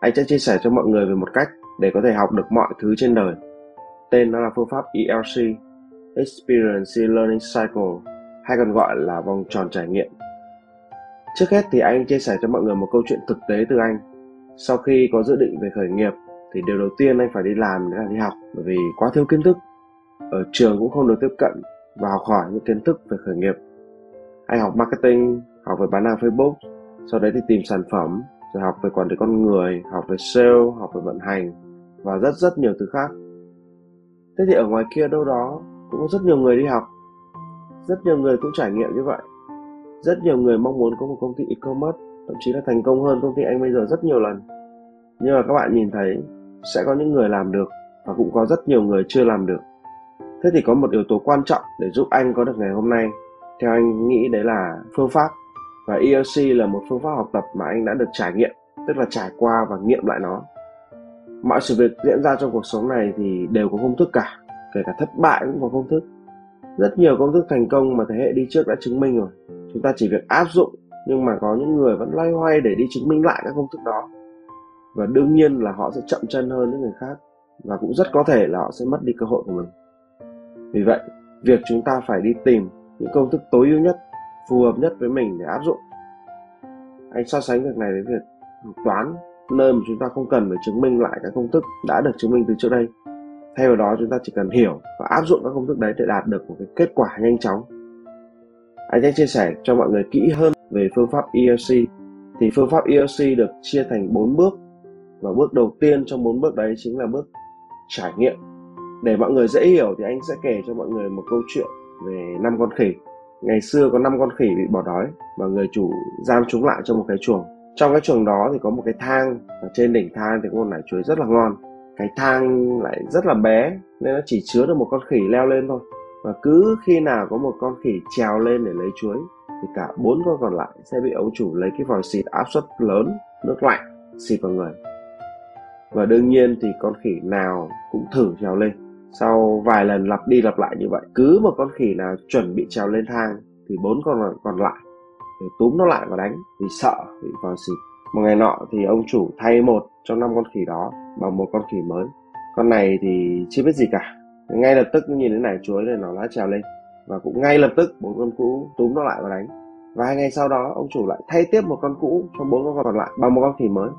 anh sẽ chia sẻ cho mọi người về một cách để có thể học được mọi thứ trên đời. Tên nó là phương pháp ELC, Experience Learning Cycle, hay còn gọi là vòng tròn trải nghiệm. Trước hết thì anh chia sẻ cho mọi người một câu chuyện thực tế từ anh. Sau khi có dự định về khởi nghiệp thì điều đầu tiên anh phải đi làm là đi học bởi vì quá thiếu kiến thức. Ở trường cũng không được tiếp cận và học hỏi những kiến thức về khởi nghiệp. Anh học marketing, học về bán hàng Facebook, sau đấy thì tìm sản phẩm, rồi học về quản lý con người, học về sale, học về vận hành và rất rất nhiều thứ khác. Thế thì ở ngoài kia đâu đó cũng có rất nhiều người đi học, rất nhiều người cũng trải nghiệm như vậy. Rất nhiều người mong muốn có một công ty e-commerce, thậm chí là thành công hơn công ty anh bây giờ rất nhiều lần. Nhưng mà các bạn nhìn thấy sẽ có những người làm được và cũng có rất nhiều người chưa làm được. Thế thì có một yếu tố quan trọng để giúp anh có được ngày hôm nay. Theo anh nghĩ đấy là phương pháp và ELC là một phương pháp học tập mà anh đã được trải nghiệm, tức là trải qua và nghiệm lại nó. Mọi sự việc diễn ra trong cuộc sống này thì đều có công thức cả, kể cả thất bại cũng có công thức. Rất nhiều công thức thành công mà thế hệ đi trước đã chứng minh rồi. Chúng ta chỉ việc áp dụng, nhưng mà có những người vẫn loay hoay để đi chứng minh lại các công thức đó. Và đương nhiên là họ sẽ chậm chân hơn những người khác, và cũng rất có thể là họ sẽ mất đi cơ hội của mình. Vì vậy, việc chúng ta phải đi tìm những công thức tối ưu nhất phù hợp nhất với mình để áp dụng. Anh so sánh việc này với việc học toán nơi mà chúng ta không cần phải chứng minh lại các công thức đã được chứng minh từ trước đây. Thay vào đó, chúng ta chỉ cần hiểu và áp dụng các công thức đấy để đạt được một cái kết quả nhanh chóng. Anh sẽ chia sẻ cho mọi người kỹ hơn về phương pháp ELC thì phương pháp ELC được chia thành 4 bước và bước đầu tiên trong bốn bước đấy chính là bước trải nghiệm. Để mọi người dễ hiểu thì anh sẽ kể cho mọi người một câu chuyện về năm con khỉ ngày xưa có năm con khỉ bị bỏ đói và người chủ giam chúng lại trong một cái chuồng. Trong cái chuồng đó thì có một cái thang, và trên đỉnh thang thì có một nải chuối rất là ngon. Cái thang lại rất là bé, nên nó chỉ chứa được một con khỉ leo lên thôi. Và cứ khi nào có một con khỉ trèo lên để lấy chuối, thì cả bốn con còn lại sẽ bị ông chủ lấy cái vòi xịt áp suất lớn, nước lạnh, xịt vào người. Và đương nhiên thì con khỉ nào cũng thử trèo lên sau vài lần lặp đi lặp lại như vậy, cứ một con khỉ nào chuẩn bị trèo lên thang thì bốn con còn lại. Để túm nó lại và đánh, vì sợ bị vào xịt. Một ngày nọ thì ông chủ thay một trong năm con khỉ đó bằng một con khỉ mới. Con này thì chưa biết gì cả. Ngay lập tức nhìn thấy nải chuối này nó đã trèo lên. Và cũng ngay lập tức bốn con cũ túm nó lại và đánh. Vài ngày sau đó, ông chủ lại thay tiếp một con cũ cho bốn con còn lại bằng một con khỉ mới.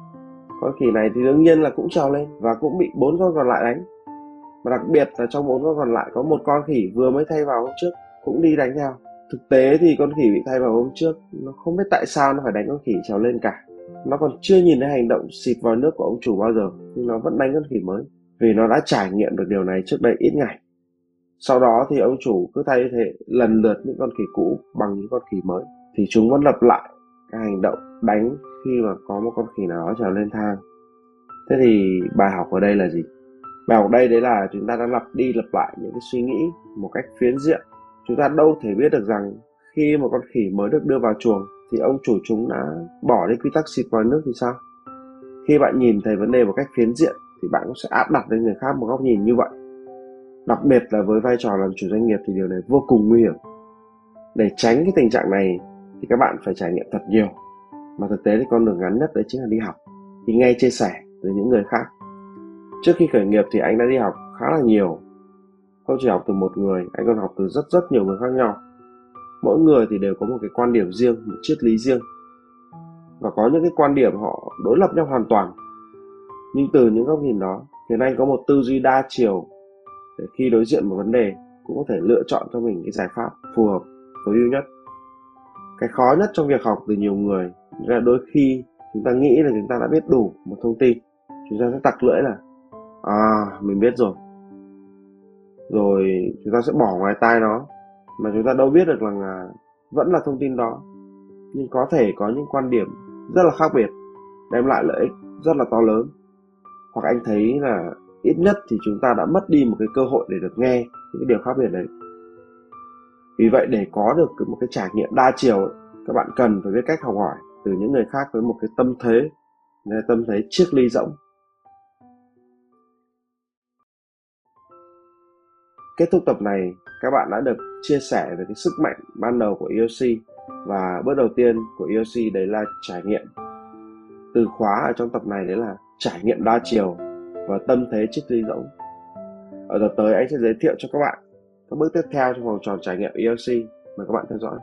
Con khỉ này thì đương nhiên là cũng trèo lên và cũng bị bốn con còn lại đánh và đặc biệt là trong bốn con còn lại có một con khỉ vừa mới thay vào hôm trước cũng đi đánh theo thực tế thì con khỉ bị thay vào hôm trước, nó không biết tại sao nó phải đánh con khỉ trèo lên cả. Nó còn chưa nhìn thấy hành động xịt vào nước của ông chủ bao giờ, nhưng nó vẫn đánh con khỉ mới, vì nó đã trải nghiệm được điều này trước đây ít ngày. Sau đó thì ông chủ cứ thay thế lần lượt những con khỉ cũ bằng những con khỉ mới, thì chúng vẫn lặp lại cái hành động đánh khi mà có một con khỉ nào đó trèo lên thang. Thế thì bài học ở đây là gì? Bài học đây đấy là chúng ta đang lặp đi lặp lại những cái suy nghĩ một cách phiến diện. Chúng ta đâu thể biết được rằng khi một con khỉ mới được đưa vào chuồng thì ông chủ chúng đã bỏ đi quy tắc xịt vào nước thì sao? Khi bạn nhìn thấy vấn đề một cách phiến diện thì bạn cũng sẽ áp đặt lên người khác một góc nhìn như vậy. Đặc biệt là với vai trò làm chủ doanh nghiệp thì điều này vô cùng nguy hiểm. Để tránh cái tình trạng này thì các bạn phải trải nghiệm thật nhiều. Mà thực tế thì con đường ngắn nhất đấy chính là đi học. Thì nghe chia sẻ với những người khác trước khi khởi nghiệp thì anh đã đi học khá là nhiều. Không chỉ học từ một người, anh còn học từ rất rất nhiều người khác nhau. Mỗi người thì đều có một cái quan điểm riêng, một triết lý riêng. Và có những cái quan điểm họ đối lập nhau hoàn toàn. Nhưng từ những góc nhìn đó khiến anh có một tư duy đa chiều để khi đối diện một vấn đề, cũng có thể lựa chọn cho mình cái giải pháp phù hợp tối ưu nhất. Cái khó nhất trong việc học từ nhiều người, là đôi khi chúng ta nghĩ là chúng ta đã biết đủ một thông tin, chúng ta sẽ tặc lưỡi là à mình biết rồi. Rồi, chúng ta sẽ bỏ ngoài tai nó. Mà chúng ta đâu biết được rằng là vẫn là thông tin đó. Nhưng có thể có những quan điểm rất là khác biệt, đem lại lợi ích rất là to lớn. Hoặc anh thấy là ít nhất thì chúng ta đã mất đi một cái cơ hội để được nghe những cái điều khác biệt đấy. Vì vậy, để có được một cái trải nghiệm đa chiều các bạn cần phải biết cách học hỏi từ những người khác với một cái tâm thế. Tâm thế triết ly rỗng kết thúc tập này, các bạn đã được chia sẻ về cái sức mạnh ban đầu của EOC và bước đầu tiên của EOC đấy là trải nghiệm. Từ khóa ở trong tập này đấy là trải nghiệm đa chiều và tâm thế chiếc ly rỗng ở tập tới, anh sẽ giới thiệu cho các bạn các bước tiếp theo trong vòng tròn trải nghiệm EOC. mời các bạn theo dõi.